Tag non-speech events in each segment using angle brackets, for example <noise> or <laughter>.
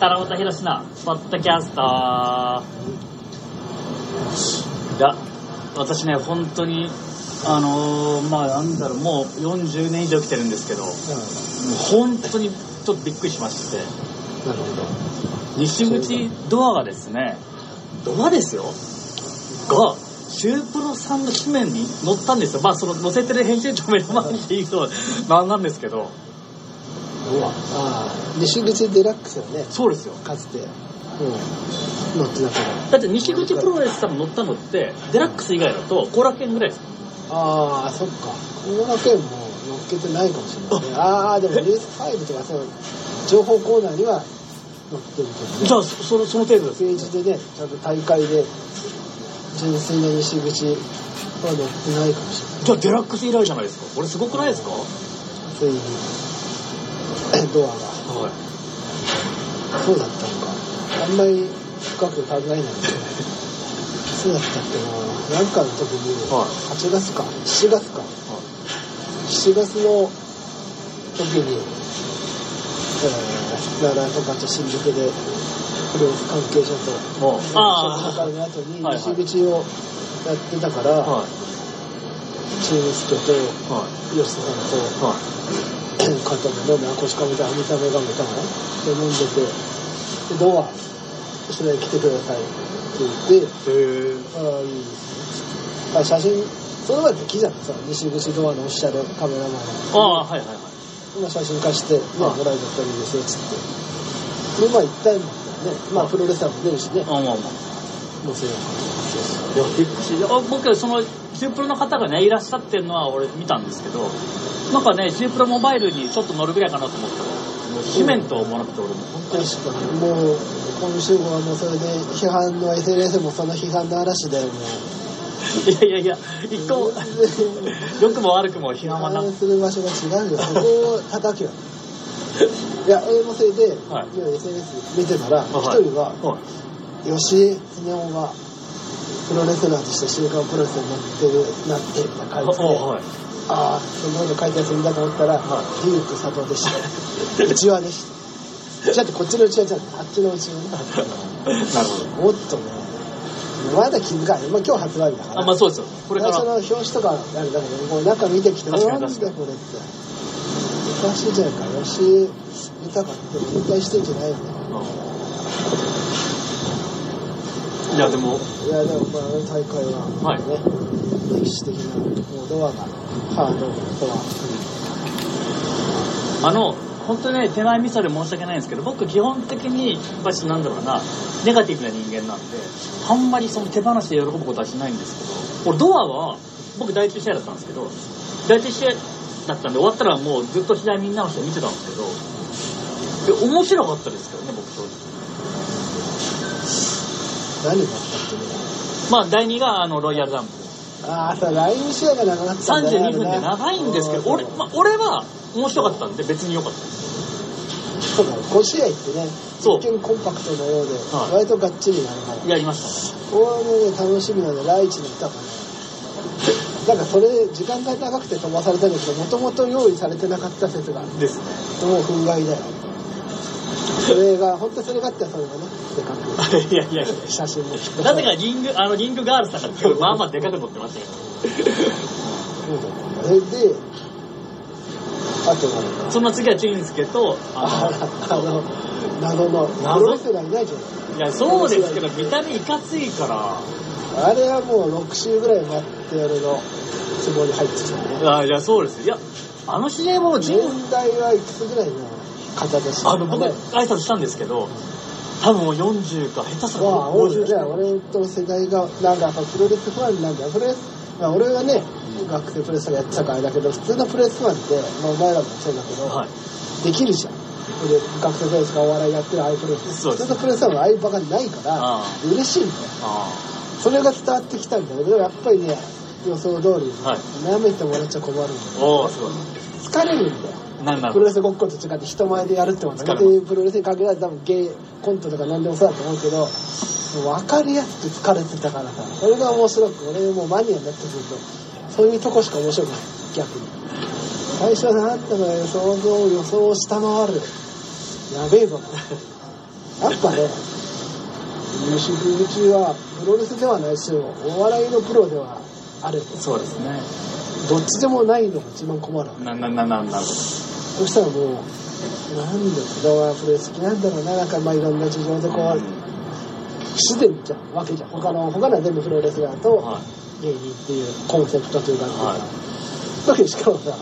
七夕ひろしのポッドキャスト。いや私ね本当にあのーまあなんだろうもう40年以上来てるんですけどもう本当にちょっとびっくりしまして。なるほど。西口ドアがですねドアですよ。がシュープロさんの紙面に載ったんですよ。まあその載せてる編集長目の前に言うとなんなんですけどああ西口デラックスよね。そうですよ。かつて。うん。乗ってたからだって西口プロレスさんが乗ったのってデラックス以外だと後楽園ぐらいです。ああそっか。後楽園も乗っけてないかもしれないね。あ。あでもレース5とかそう情報コーナーには載ってるけどじゃあそそのその程度です。ページでねちゃんと大会で純粋な西口は乗ってないかもしれないじゃあデラックス以来じゃないですか。これすごくないですか？ついにドアが。はい。そうだったのか。あんまり深く考えないけどそうだったっけななんかの時にはい。8月か。7月か。7月の時に、えー、奈良とかと新宿でプロレス関係者とあ紹介の後にはいはい。西口をやってたから、あはい。中之助とはい。吉田さんとはい肩も飲んで腰かめた見た目がめたので飲んでてでドアそれ来てくださいって言ってへえああいいですね。あ写真その前って木じゃんさ西口ドアのオフィシャルカメラマン。ああはいはいはい。今写真貸して、ね、もはいらえたらいいですよっつって。でまあ一体もね。まあプロレスラーも出るしね。あまあまあ。もうそれいやびっくりしてあ僕そのシュープロの方がねいらっしゃってるのは俺見たんですけどなんかねシュープロモバイルにちょっと乗るぐらいかなと思ったらもう紙面ともらって俺も本当に確かにもう今週号はもうそれで批判の SNS もその批判の嵐だよもう。いやいやいや一個も。<laughs> 良くも悪くも批判はな批判する場所が違うよそこを叩けよ。いや俺もそれで、はい。今 SNS 見てたら一はい。人ははい。吉江恒夫がプロレスラーとして週刊プロレスになってるなって書いてて、はい。ああそんなこと書いたやつ見たと思ったら、はデューク佐藤でした。内輪でしただってこっちの内輪じゃんあっちの内輪ね。<laughs> なるほど。もっとねまだ気づかない、まあ、今日発売日だから。あまあそうですよ。これから。最初の表紙とかあれだけどこう中見てきてなんだこれって。昔じゃんか吉井豊って引退してんじゃないよねいやでも。いやでもまあ大会ははい。ね、歴史的なもうドアがハードドアあの本当にね手前味噌で申し訳ないんですけど僕基本的にやっぱりなんだろうなネガティブな人間なんであんまりその手放しで喜ぶことはしないんですけど俺ドアは僕第一試合だったんですけど第一試合だったんで終わったらもうずっと試合みんなの人見てたんですけどで面白かったですけどね僕正直何があったっけ？ねまあ第2があのロイヤルダンプああさライン試合が長かったんだね32分で長いんですけど俺,、まあ、俺は面白かったんで別に良かった。ですそうだ5試合ってねそう。一見コンパクトなようで、はい。割とがっちりなるからやりましたね。俺もね楽しみなんでライチの歌がねなんかそれ時間が長くて飛ばされたんだけどもともと用意されてなかった説がですね。もう憤慨だよそれが本当それがあったらそれがねでかくい。やいやいや写真もなぜかリング、あのリングガールさんがまあまあでかく乗ってましたけど。そうだねであとなんだその次はチンスケと、あああの謎の謎プロレスラーいないじゃん。の、いや、そうですけど、見た目いかついから、あれはもう6週ぐらい待ってやるのつもり入ってきたね。あいや、そうです。いや、あの CM もジン、年代はいくつぐらいの？方でしたあの、僕、挨拶したんですけど、多分もう40か、下手したらまあ、多いよ50ね。俺と世代が、なんかプロレスファンなんだよ。プロレス、まあ、俺はね、学生プロレスやってたからあれだけど、普通のプロレスファンって、まあ、お前らもそうだけど、はい。できるじゃん。で学生プロレスかお笑いやってるああいうプロレス。そうです普通のプロレスファンはああいうバカないからあ、嬉しいんだよ。あそれが伝わってきたんだけど、やっぱりね、予想通り、はい舐めてもらっちゃ困るんだあ。よ。おー、すごい。疲れるんだよ。なんプロレスごっこと違って人前でやるってこと疲れますでプロレスに限らず多分ゲイコントとか何でもそうだと思うけどもう分かりやすく疲れてたからさそれが面白く俺もうマニアになってくるとそういうとこしか面白くない。逆に。最初は何だか予想を予想を下回る。やべえぞ。<laughs> やっぱね西口はプロレスではないですよお笑いのプロではある。そうですね。どっちでもないのが一番困る。なななななるほどそしたらもうなんで子供はプロレス好きなんだろうななんかまあいろんな事情でこう不自然じゃんわけじゃん。他の他のは全部プロレスラーとは芸人っていうコンセプトというか、はだけどしかもさ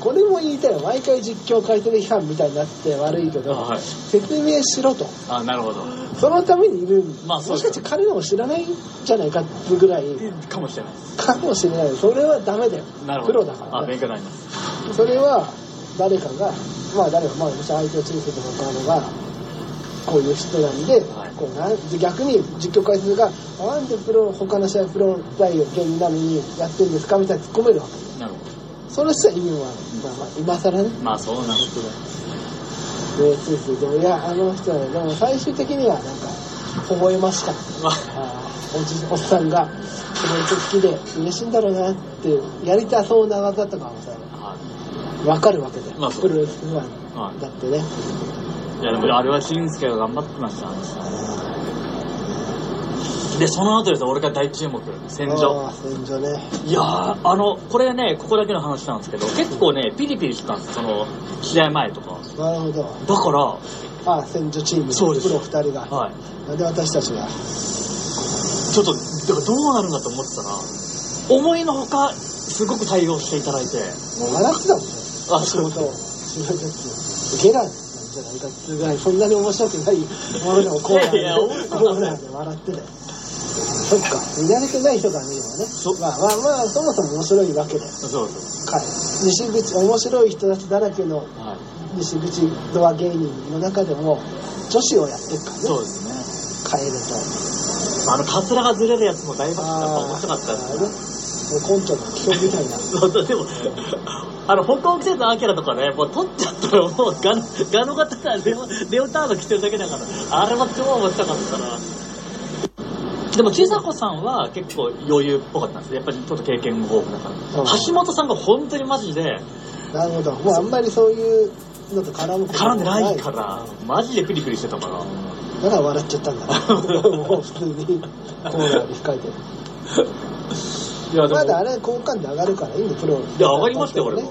これも言いたいよ毎回実況解説批判みたいになって悪いけど、はい。説明しろと。いあなるほど。そのためにいる、まあもしかして彼らも知らないんじゃないかってぐらい。かもしれないかもしれない。それはダメだよ。なるほど。プロだから、あね勉強になります。それは誰かがまあ誰かまあもし相手をチームとかのがこういう人なんで,、はい。こうなんで逆に実況解説がなんでプロ他の試合プロ大芸人なのにやってるんですかみたいに突っ込めるわけ。なるほその人は意味もある、まあ、まあ今更ね。どまあそうなんですけどでついついでもいやあの人はねでも最終的にはなんか微笑ましかった。おじおっさんがプロレス好きで嬉しいんだろうなってやりたそうな技とかもさはい分かるわけだよ、まあプロレスファはンだってね。いやでもあれは俊介が頑張ってましたでその後ですよ俺が大注目。戦場。戦場ね。いやーあのこれねここだけの話なんですけど結構ねピリピリしてたんですその試合前とかなるほど。だからああ戦場チームそうです。プロ2人が。はい。なんで私たちが。ちょっとだからどうなるんだと思ってたら思いのほかすごく対応していただいて。もう笑ってたもんねあ橋本白いやつゲラなんじゃないかっていうぐらいそんなに面白くないものでもコーナーでいやいや面白かったコーナーで笑って。たよそっか。見慣れてない人から見ればね。そまあまあまあそもそも面白いわけで。そうそうか西口面白い人たちだらけのはい。西口ドア芸人の中でも女子をやってるからね。そうです変えると。ねあのカツラがずれるやつも大爆笑面白かったですね。あね。もう根拠の基本みたいな。<laughs> そうそうでもあの北欧季節のアキラとかねもう取っちゃったらもうガノガノ型がレオレオタード着てるだけだからあれは超面白かったな。でも千佐子さんは結構余裕っぽかったんですやっぱりちょっと経験も豊富だからうん。橋本さんが本当にマジでなるほど。もうあんまりそういうのと絡むこと絡んでないからマジでピリピリしてたから。だから笑っちゃったんだ。<laughs> もう普通に。コーナーに控えていやでも。まだあれ好感度上がるからいいんだプロいや上がりましたよ俺も。ね。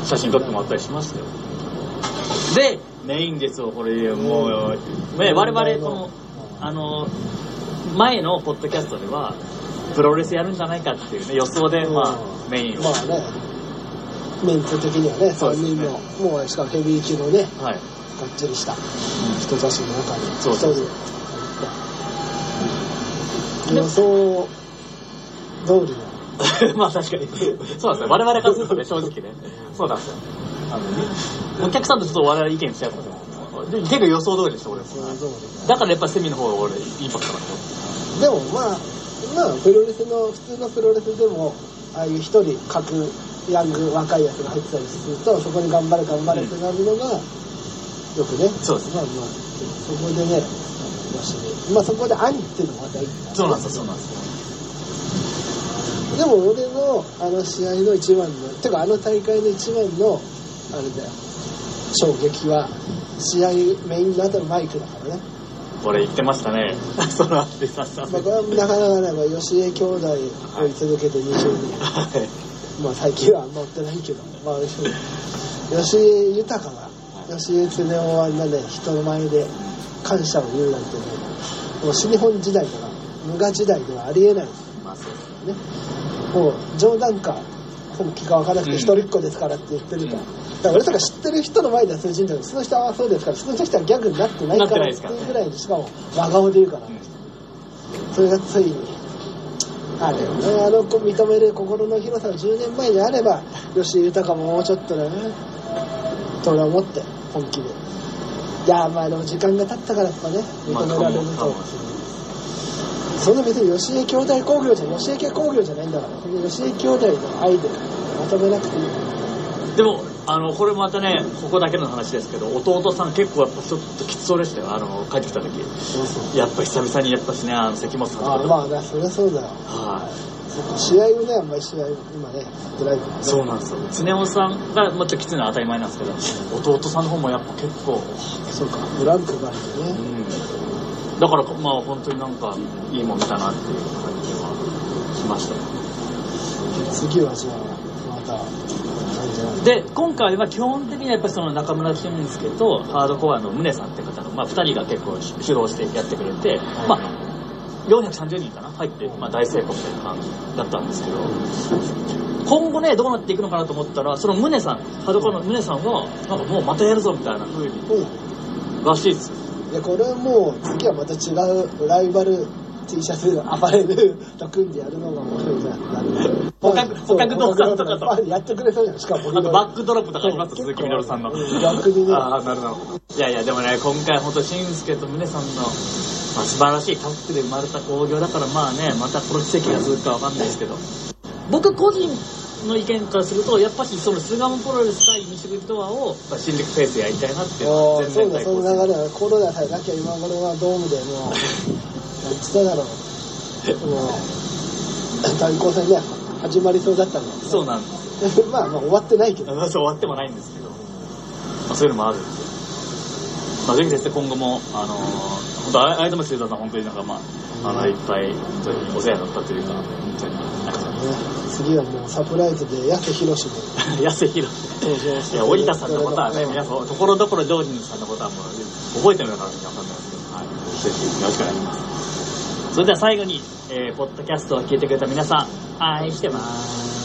うん。写真撮ってもらったりしましたよ。でメインですよこれ。もう、ね、我々このあの前のポッドキャストではプロレスやるんじゃないかっていうね予想で、うん。まあメインを、まあね。メンツ的にはね3そうですね。人のもうしかもヘビー級のねはい。がっちりした人たちの中にそうそうそ予想通りの。<laughs> まあ確かに。そうなんですよ。我々からするとね正直ね。そうなんですよ。あのねお客さんとちょっと我々意見しちゃうからで結構予想通りでした俺だからやっぱセミの方が俺インパクトが強いでもまあまあプロレスの普通のプロレスでもああいう一人各ヤング若いやつが入ってたりするとそこに頑張れ頑張れってなるのがよくね。そうですまあまあそこでねよしまあそこで兄っていうのもまたいいそうなんですよそうなんですよ。でも俺のあの試合の一番のてかあの大会の一番のあれだよ。衝撃は試合メインの後のマイクだからね。これ言ってましたね。<laughs> その後でささまあ、これはなかなかね、まあ、吉江兄弟追い続けて20年、はい。まあ最近はあんま追ってないけど、まあ、吉江豊が、吉江恒夫はあんなね、人の前で感謝を言うなんてね、もう新日本時代とか、無我時代ではありえないまあそうですよね。もう冗談か、本気か分からなくてうん一人っ子ですからって言ってるから。うんだから俺とか知ってる人の前では通じんだけど、その人はそうですから、その人はギャグになってないからっていうぐらいにしかも真顔で言うから。それがついに、あれよね、あの子認める心の広さが10年前にあれば、吉井豊ももうちょっとだね、と俺は思って、本気で。いや、まあでも時間が経ったからやっぱね、まあ認められると。そんな別に吉江兄弟工業じゃ、吉江家工業じゃないんだから、吉江兄弟の愛でまとめなくていい。でもあのこれまたねここだけの話ですけど弟さん結構やっぱちょっときつそうでしたよあの帰ってきた時。やっぱ久々にやっぱしねあの関本さんとかあまあね、そりゃそうだよ。はい試合をね、あんまり試合、今ね、ドライブ、ね。そうなんですよ。常雄さんがもっときついのは当たり前なんですけど、弟さんの方もやっぱ結構、そうか、ブランクがあるんでね。うん。だから、まあ本当になんか、いいもん見たなっていう感じはしましたよ。次はじゃあ、また、で、今回は基本的にはやっぱりその中村俊介とハードコアの宗さんって方の、まあ二人が結構主導してやってくれて、まあ、430人かな入って、まあ大成功みたいな感じだったんですけど、今後ね、どうなっていくのかなと思ったら、その宗さん、ハードコアの宗さんが、なんかもうまたやるぞみたいな風に、うん。らしいですよ。いや、これもう、次はまた違うライバル T シャツ、アパレルと組んでやるのが面白いなってなる。捕獲捕獲動画とかとやってくれそうじゃん。しかも、あとバックドロップとかあります鈴木みのるさんの。うん逆にね。ああ、なるほど。いやいや、でもね、今回本当俊介と宗さんの、まあ、素晴らしいタッグで生まれた興行だから、まあね、またこの奇跡が続くかわかんないですけど。僕個人の意見からすると、やっぱしその巣鴨プロレス対西口ドアを、まあ、新宿フェイスでやりたいなっていうのはああ、そうだ、その流れは、コロナさえなきゃ今頃はドームでもう、何つっただろう。もう、対抗戦ね、始まりそうだったんだそうなんです <laughs> まあまあ終わってないけど。そう終わってもないんですけど、まあ、そういうのもあるんで、まあ、ぜひですね、今後も、あのー、本当、あいつも水田さん、本当になんか、まあ、あの、いっぱい、本当にお世話になったというか、本当に、なんか、ね、次はもうサプライズで、安博士で安弘。登場して。いや、折田さんのことはね、皆さん、ところどころジョージさんのことはもう、覚えてるのかわかんないですけど、はい。ぜひ、よろしくお願いします。それでは最後に、えー、ポッドキャストを聞いてくれた皆さん、愛してます。